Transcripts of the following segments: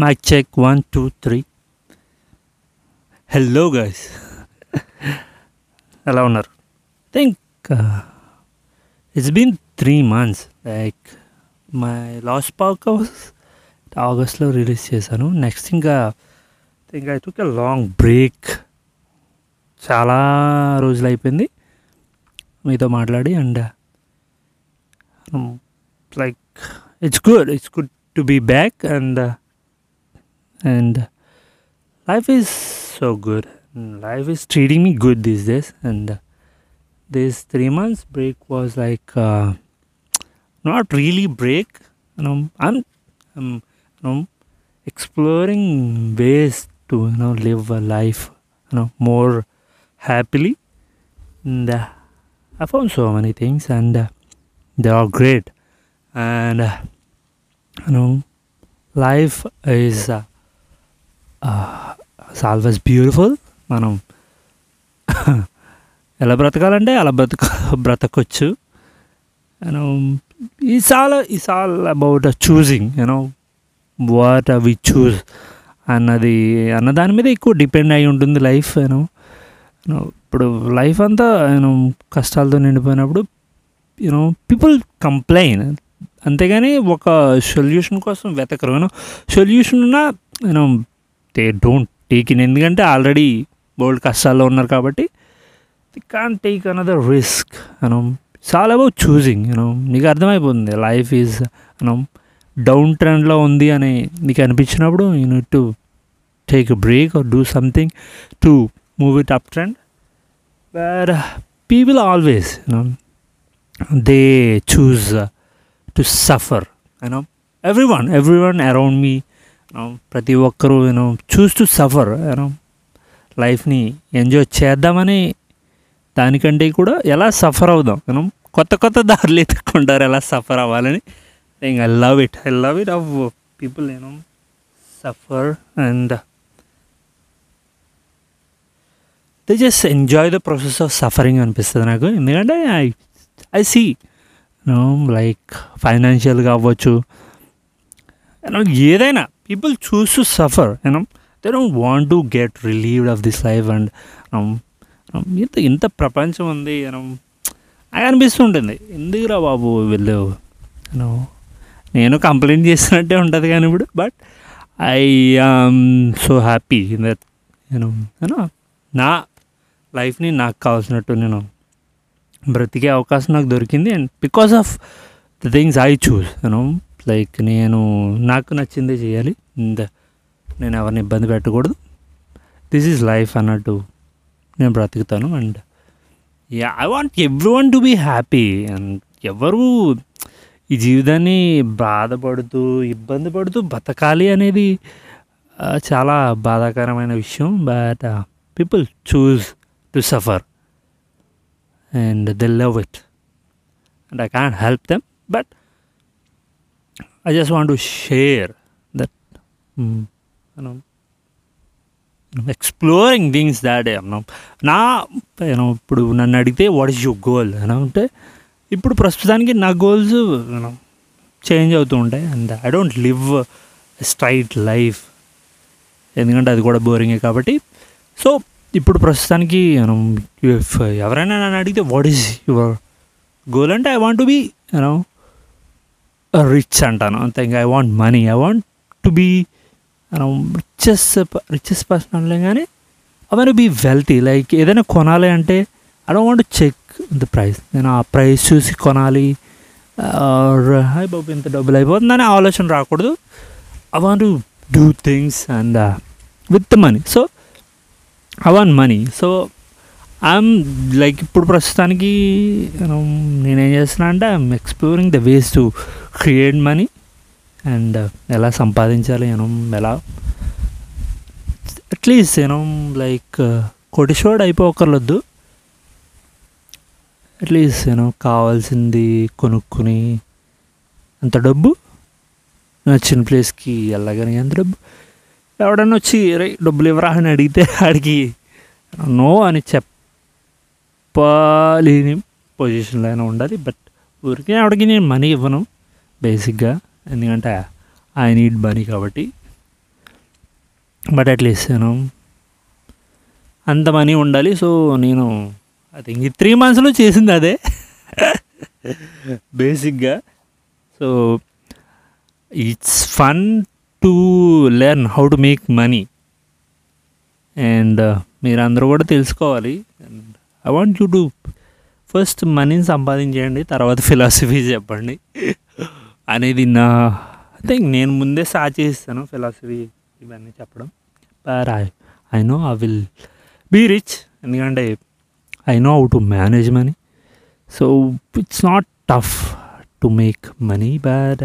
Mic check one two three hello guys ఎలా ఉన్నారు? Think it's been three months like my last park ఆగస్ట్లో release చేశాను. Next ఇంకా think I took a long break చాలా రోజులు అయిపోయింది మీతో మాట్లాడి and like it's good it's good to be back and and life is so good. Life is treating me good these days. And uh, this three months break was like uh, not really break. You know i'm, I'm you know exploring ways to you know live a life you know more happily. And uh, i found so many things and uh, they are great. And uh, you know life is solves it's always beautiful మనం ఎలా బ్రతకాలంటే అలా బ్రతక బ్రతకొచ్చు. You know ఈ all ఈ all about choosing you know what we choose అన్నది అన్న దాని మీద ఎక్కువ డిపెండ్ అయి ఉంటుంది లైఫ్ యూనో ఇప్పుడు లైఫ్ అంతా యూనో కష్టాలతో నిండిపోయినప్పుడు యూనో పీపుల్ కంప్లైన్ అంతేగాని ఒక సొల్యూషన్ కోసం వెతకరు. యూనో సొల్యూషన్ ఉన్న you know they don't take in. ఎందుకంటే ఆల్రెడీ బోల్డ్ కష్టాల్లో ఉన్నారు కాబట్టి they can take another risk you know చాలా అబౌట్ చూసింగ్ యూనో నీకు అర్థమైపోతుంది లైఫ్ ఈజ్ యూనో డౌన్ ట్రెండ్లో ఉంది అని నీకు అనిపించినప్పుడు you need to take break or do something to move it up trend. Where people always they choose to suffer you know everyone everyone around me ప్రతి ఒక్కరూ నేను choose to suffer you know లైఫ్ని enjoy చేద్దామని దానికంటే కూడా ఎలా suffer అవుదాం మనం కొత్త కొత్త దారులు ఎత్తుకుంటారు ఎలా సఫర్ అవ్వాలని. I love it I love it of people నేను suffer and they just enjoy the process of suffering అనిపిస్తుంది నాకు. ఎందుకంటే ఐ ఐ సీ లైక్ ఫైనాన్షియల్గా అవ్వచ్చు ఏదైనా people choose to suffer you know they don't want to get relieved of this life and ఇంత ఇంత ప్రపంచం ఉంది యూనో నాకు అనిపిస్తుంటుంది ఎందుకురా బాబు వెళ్ళావు? నో నేను కంప్లైంట్ చేసినట్టే ఉంటుంది కానీ ఇప్పుడు but I am so happy that నేను నా లైఫ్ని నాకు కావాల్సినట్టు నేను బ్రతికే అవకాశం నాకు దొరికింది and because of the things I choose you know like నేను నాకు నచ్చిందే చేయాలి. ఇంత నేను ఎవరిని ఇబ్బంది పెట్టకూడదు. దిస్ ఈజ్ లైఫ్ అన్నట్టు నేను బ్రతుకుతాను and yeah I want everyone to be happy and ఎవరు ఈ జీవితాన్ని బాధపడుతూ ఇబ్బంది పడుతూ బతకాలి అనేది చాలా బాధాకరమైన విషయం. But people choose to suffer and they love it and I can help them but I just want to share that mm, you know exploring things that నా ఇప్పుడు నన్ను అడిగితే వాట్ ఈస్ యువర్ గోల్ అని అంటే ఇప్పుడు ప్రస్తుతానికి నా goals change అవుతూ ఉంటాయి. And I don't live straight life ఎందుకంటే అది కూడా బోరింగే కాబట్టి. సో ఇప్పుడు ప్రస్తుతానికి ఎవరైనా నన్ను అడిగితే వాట్ ఈస్ యువర్ గోల్ అంటే I want to be you know rich అంటాను. అంతే ఇంకా I want money I want to be richest richest person అనలే కానీ I want be wealthy like ఏదైనా కొనాలి అంటే I don't want check the price నేను ఆ ప్రైస్ చూసి కొనాలి. హాయ్ బాబు ఇంత డబ్బులు అయిపోతుందని ఆలోచన రాకూడదు. I want do things and with money so I want money so I'm like ఇప్పుడు ప్రస్తుతానికి నేనేం చేస్తున్నా అంటే I'm exploring the ways to create money and ఎలా సంపాదించాలి యూనో ఎలా at least you know like కొటిషోడ్ అయిపోకర్లొద్దు అట్లీస్ట్ యూనో కావాల్సింది కొనుక్కుని అంత డబ్బు. నచ్చిన ప్లేస్కి వెళ్ళగానే ఎంత డబ్బు. ఎవడన్నా వచ్చి డబ్బులు ఇవ్వరా? అని అడిగితే ఆడికి నో అని చెప్పలేని పొజిషన్లో అయినా ఉండాలి. బట్ ఊరికే ఆవిడకి నేను మనీ ఇవ్వను బేసిక్గా ఎందుకంటే ఐ నీడ్ మనీ కాబట్టి. బట్ అట్లీస్ట్ నేను అంత మనీ ఉండాలి. సో నేను ఐ థింక్ ఈ త్రీ మంత్స్లో చేసింది అదే. బేసిక్గా so it's fun to learn how to make money and మీరు అందరూ కూడా తెలుసుకోవాలి. I want you to first మనీని సంపాదించేయండి తర్వాత ఫిలాసఫీ చెప్పండి. అనేది నా థింక్ నేను ముందే స్టార్ట్ చేస్తాను ఫిలాసఫీ ఇవన్నీ చెప్పడం. But I I know I will be rich ఎందుకంటే I know how to manage money so it's not tough to make money but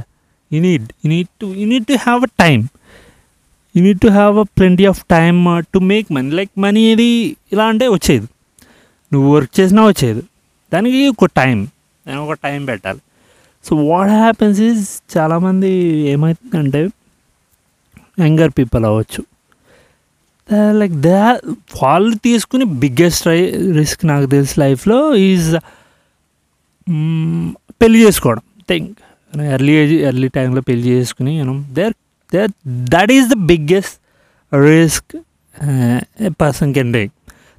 you need you need to you need to have a time you need to have a plenty of time to make money like money ఇది ఇలా అంటే వచ్చేది. నువ్వు work చేసినా వచ్చేది దానికి ఒక time నేను ఒక టైం పెట్టాలి. సో వాట్ హ్యాపెన్స్ ఈజ్ చాలామంది ఏమవుతుందంటే యంగర్ పీపుల్ అవ్వచ్చు. లైక్ దే వాళ్ళు తీసుకుని బిగ్గెస్ట్ రిస్క్ నాకు తెలిసి లైఫ్లో ఈజ్ mm, పెళ్ళి చేసుకోవడం. థింక్ ఎర్లీ ఏజ్ ఎర్లీ టైంలో పెళ్ళి చేసుకుని you know there there that is the biggest risk person can take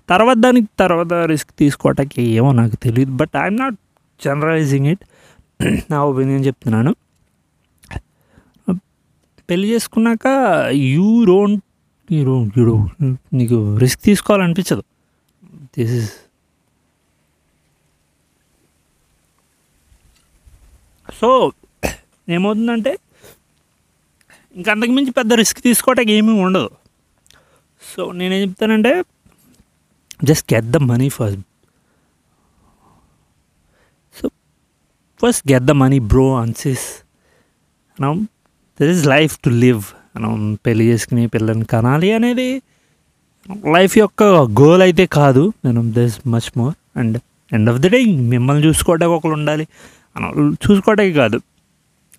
తర్వాత దానికి తర్వాత రిస్క్ తీసుకోవటానికి ఏమో నాకు తెలియదు but I'm not generalising it నా ఒపీనియన్ చెప్తున్నాను. పెళ్ళి చేసుకున్నాక you don't you don't you don't నీకు రిస్క్ తీసుకోవాలనిపించదు. దిస్ ఇస్ సో ఏమవుతుందంటే ఇంకా అంతకుమించి పెద్ద రిస్క్ తీసుకోవటానికి ఏమీ ఉండదు. సో నేనేం చెప్తానంటే just get the money first so first get the money bro ANSYS మనం there is life to live మనం పెళ్ళి చేసుకుని పిల్లల్ని కనాలి అనేది లైఫ్ యొక్క గోల్ అయితే కాదు. మనం this much more and end of the day మిమ్మల్ని చూసుకోవడానికి ఒకరు ఉండాలి. మనం చూసుకోవడానికి కాదు.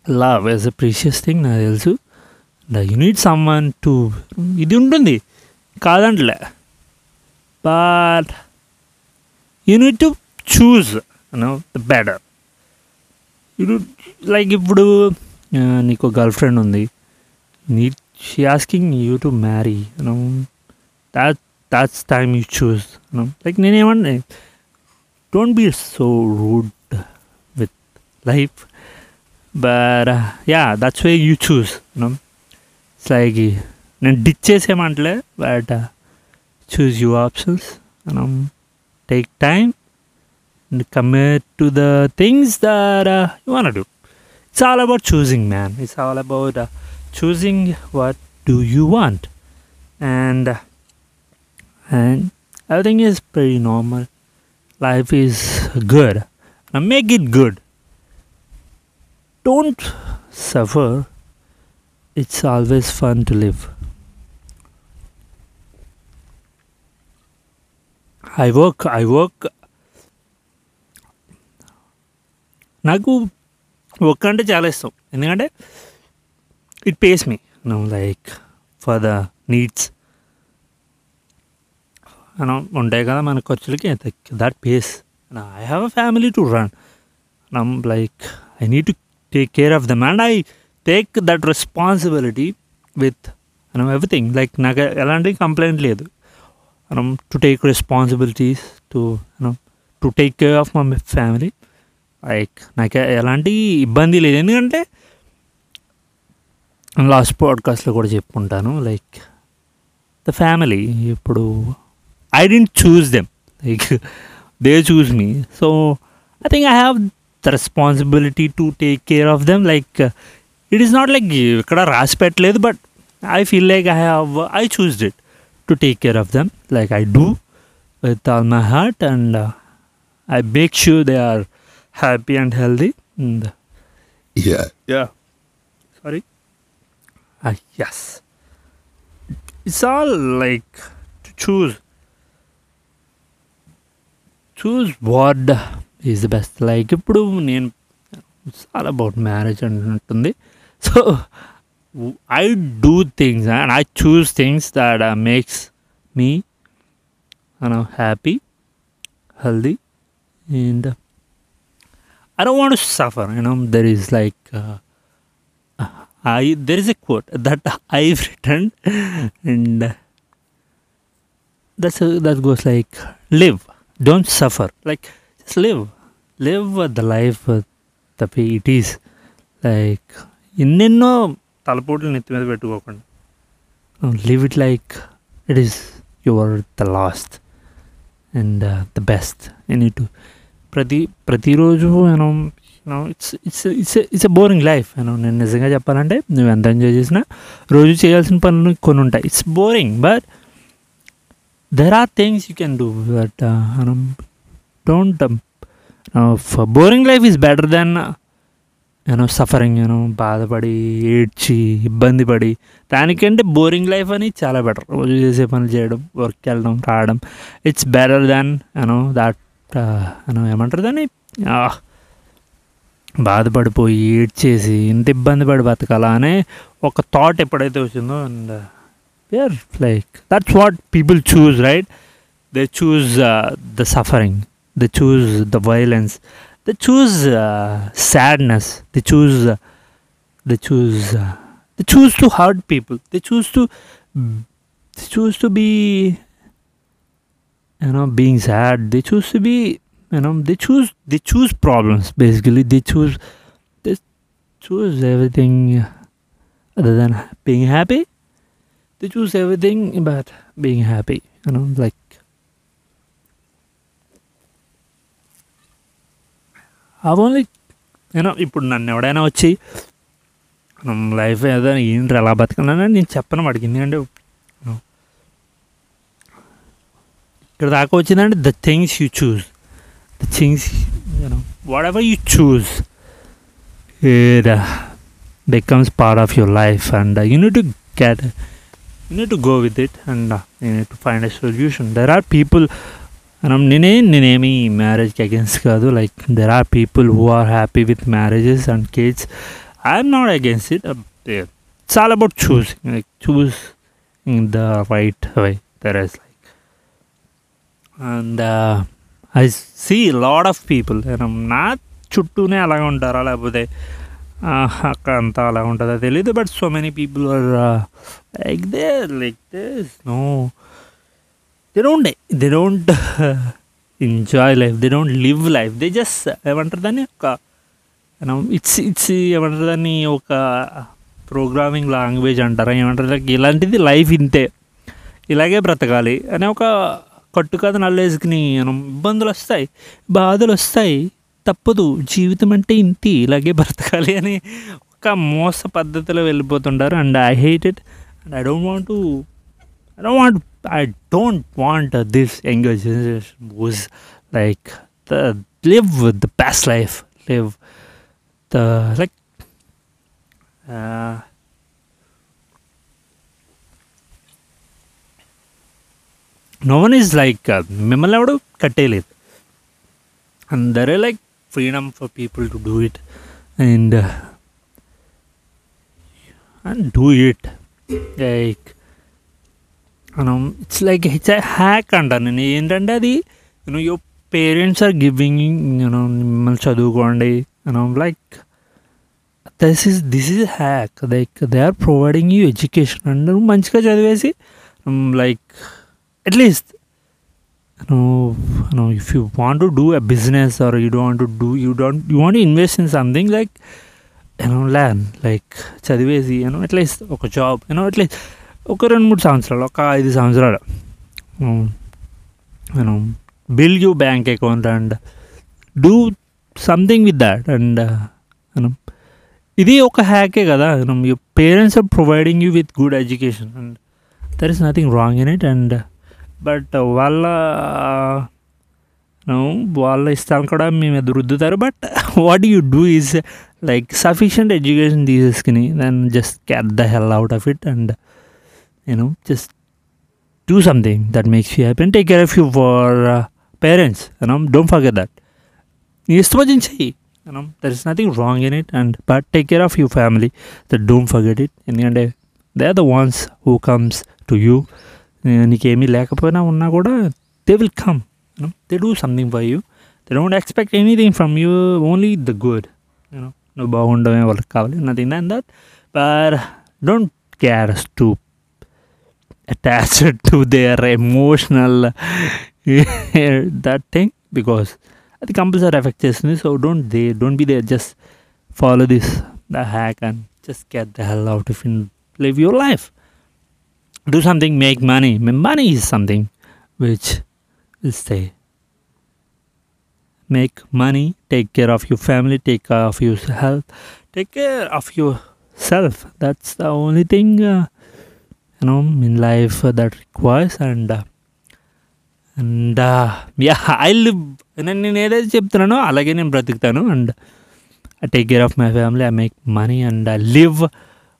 Love as a precious thing నాకు తెలుసు. You need someone to ఇది ఉంటుంది. కాదంటలే. But you need to choose no the better you like ఇప్పుడు నీకు గర్ల్ ఫ్రెండ్ ఉంది. నీ she asking you to marry you know that that's time you choose you know like నేనేమన్నా don't be so rude with life but yeah that's way you choose you know it's like నేను ditch చేసేమంటలే but choose your options and um, take time and commit to the things that uh, you want to do. It's all about choosing man. It's all about uh, choosing what do you want. And uh, and everything is pretty normal. Life is good. Now make it good. Don't suffer. It's always fun to live. I work. I work. నాకు work అంటే చాలా ఇష్టం. ఎందుకంటే it pays me no like for the needs మనం ఉంటాయి కదా మన ఖర్చులకి that pays I have a family to run నమ్ like I need to take care of them and I take that responsibility with మనం ఎవ్రీథింగ్ లైక్ నాకు ఎలాంటి complaint లేదు. మనం to take responsibilities to to take care of my family like నాకు ఎలాంటి ఇబ్బంది లేదు. ఎందుకంటే లాస్ట్ పాడ్కాస్ట్లో కూడా చెప్పుకుంటాను లైక్ ద ఫ్యామిలీ ఇప్పుడు I didn't choose them like they choose me so I think I have the responsibility to take care of them like it is not like ఇక్కడ రాసి పెట్టలేదు but I feel like I have I choosed it to take care of them like I do with all my heart and I make sure they are happy and healthy. And Yeah. yeah, sorry. Ah, yes. It's all like to choose. Choose what is the best. Like ఇప్పుడు నేను it's all about marriage అంటుంది so I do things and I choose things that makes me మనం happy healthy and I don't want suffer suffer. You know, there is I there is a quote that I return and that's that goes like live don't suffer like just live live the life తప్పి it is like ఎన్నెన్నో తలపోట్లు నెత్తి మీద పెట్టుకోకుండా live it like it is your the last and the best in ఇటు ప్రతి ప్రతిరోజు నేను it's it's it's it's a boring life నేను నేను నిజంగా చెప్పాలంటే నువ్వు ఎంత ఎంజాయ్ చేసినా రోజు చేయాల్సిన పనులు కొన్ని ఉంటాయి. It's boring but there are things you can do but don't boring life is better than నేను సఫరింగ్ నేను బాధపడి ఏడ్చి ఇబ్బంది పడి దానికంటే బోరింగ్ లైఫ్ అని చాలా బెటర్ రోజు చేసే పనులు చేయడం వర్క్ వెళ్ళడం రావడం ఇట్స్ బెటర్ దాన్ అను దాట్ అను ఏమంటారు దాన్ని? Ah, బాధపడిపోయి ఏడ్చేసి ఇంత ఇబ్బంది పడి బతకాలా అనే ఒక థాట్ ఎప్పుడైతే వచ్చిందో and where like that's what people choose right they choose the suffering the choose the violence they choose uh, sadness. They choose uh, they choose uh, they choose to hurt people. They choose to they choose to be you know being sad. They choose to be you know they choose they choose problems basically. They choose they choose everything other than being happy. They choose everything but being happy you know like అవ్ only నేను ఇప్పుడు నన్ను ఎవడైనా వచ్చి life ఏదో ఏంటి ఎలా బతకాలన్నా నేను చెప్పను అడిగింది అండి ఇక్కడ దాకా వచ్చిందంటే the things you choose the things whatever you choose becomes part of your life and you you need to get you need to go with it and you need to find a solution there are people మనం నేనే నేనేమి మ్యారేజ్కి against కాదు. Like there are people who are happy with marriages and kids I'm not against it it's all about choose like choose in the right way there is like and I see lot of people నా చుట్టూనే అలాగ ఉంటారా? లేకపోతే అక్కడ అంతా అలా ఉంటుందో? తెలియదు but so many people are like they like they know they don't they don't enjoy life they don't live life they just ఏమంటారు దాన్ని? ఒక ఇట్స్ ఇట్స్ ఏమంటారు దాన్ని? ఒక ప్రోగ్రామింగ్ లాంగ్వేజ్ అంటారా? ఏమంటారు? దానికి ఇలాంటిది లైఫ్ ఇంతే. ఇలాగే బ్రతకాలి. అనే ఒక కట్టుకథ నల్లేసుకుని మనం ఇబ్బందులు వస్తాయి. బాధలు వస్తాయి. తప్పదు. జీవితం అంటే ఇంటి ఇలాగే బ్రతకాలి అని ఒక మోస పద్ధతిలో వెళ్ళిపోతుంటారు. And I hate it and I don't want to I don't want I don't want uh, this younger generation who's like the live with the best life, live the like. Uh, no one is like మిమ్మల్ని ఎవడు కట్టేయలేదు and there like freedom for people to do it and and do it like మనం it's like it's hack అంటాను నేను ఏంటంటే అది you know your parents are giving you know మిమ్మల్ని చదువుకోండి you know like this is this is hack like they are providing you education and మంచిగా చదివేసి like at least no no if you want to do a business or you don't do you don't you want invest in something like you know land like చదివేసి you know at least ఒక job you know at least ఒక రెండు మూడు సంవత్సరాలు ఒక ఐదు సంవత్సరాలు. నేను build you bank account and do something with that and మనం ఇది ఒక హ్యాకే కదా you parents are providing you with good education and there is nothing wrong in it and but వాళ్ళ వాళ్ళ ఇష్టాలు కూడా మేము ఎదురు రుద్దుతారు. But what you do is like sufficient education తీసేసుకుని then just get the hell out of it and you know just do something that makes you happy and take care of your uh, parents you know don't forget that నీ ఇష్టం వచ్చింది చెయ్యి you know there is nothing wrong in it and but take care of your family that don't forget it ఎందుకంటే they are the ones who comes to you నీకేమీ లేకపోయినా ఉన్నా కూడా they will come you know they do something for you they don't expect anything from you only the good you know నువ్వు బాగుండమే వాళ్ళకి కావాలి nothing than that but don't get too attached to their emotional that thing because అది compulsory effect చేస్తుంది so don't they don't be they just follow this the hack and just get the hell out if in live your life do something make money money is something which will stay make money take care of your family take care of your health take care of yourself that's the only thing uh, you know in life that requires and and yeah I live నేను నేను ఏదైతే చెప్తున్నానో అలాగే నేను బ్రతుకుతాను and I take care of my family I make money and I live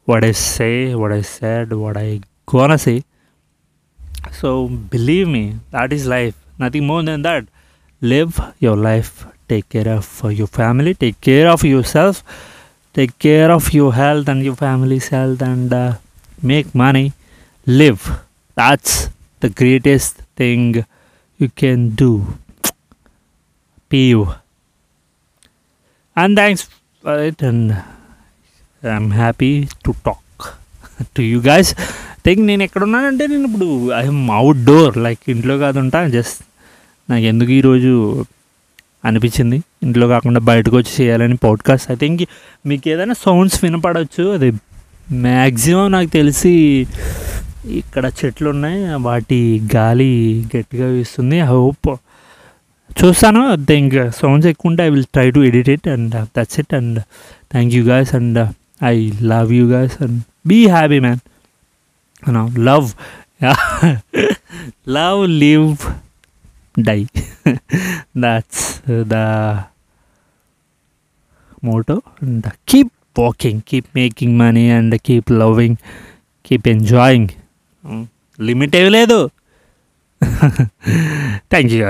what I say what I said what I gonna say so believe me that is life nothing more than that live your life take care of your family take care of yourself take care of your health and your family's health and make money live. That's the greatest thing you can do. PU and thanks for it and i'm happy to talk to you guys. Think నేను ఎక్కడ ఉన్నానంటే నేను ఇప్పుడు I'm out door like ఇంట్లో కాదు ఉంటా just నాకు ఎందుకు ఈరోజు అనిపించింది? ఇంట్లో కాకుండా బయటకు వచ్చి చేయాలని పాడ్కాస్ట్ ఐ థింక్ మీకు ఏదైనా సౌండ్స్ వినపడవచ్చు అది మ్యాక్సిమం నాకు తెలిసి ఇక్కడ చెట్లు ఉన్నాయి వాటి గాలి గట్టిగా వీస్తుంది. ఐ హోప్ చూస్తాను. థింక్ సౌండ్స్ ఎక్కువ ఉంటే I will try to edit it and that's it and thank you guys and I love you guys and be happy man love love live die that's the motto and keep walking keep making money and keep loving keep enjoying. Limit ఏమి లేదు thank you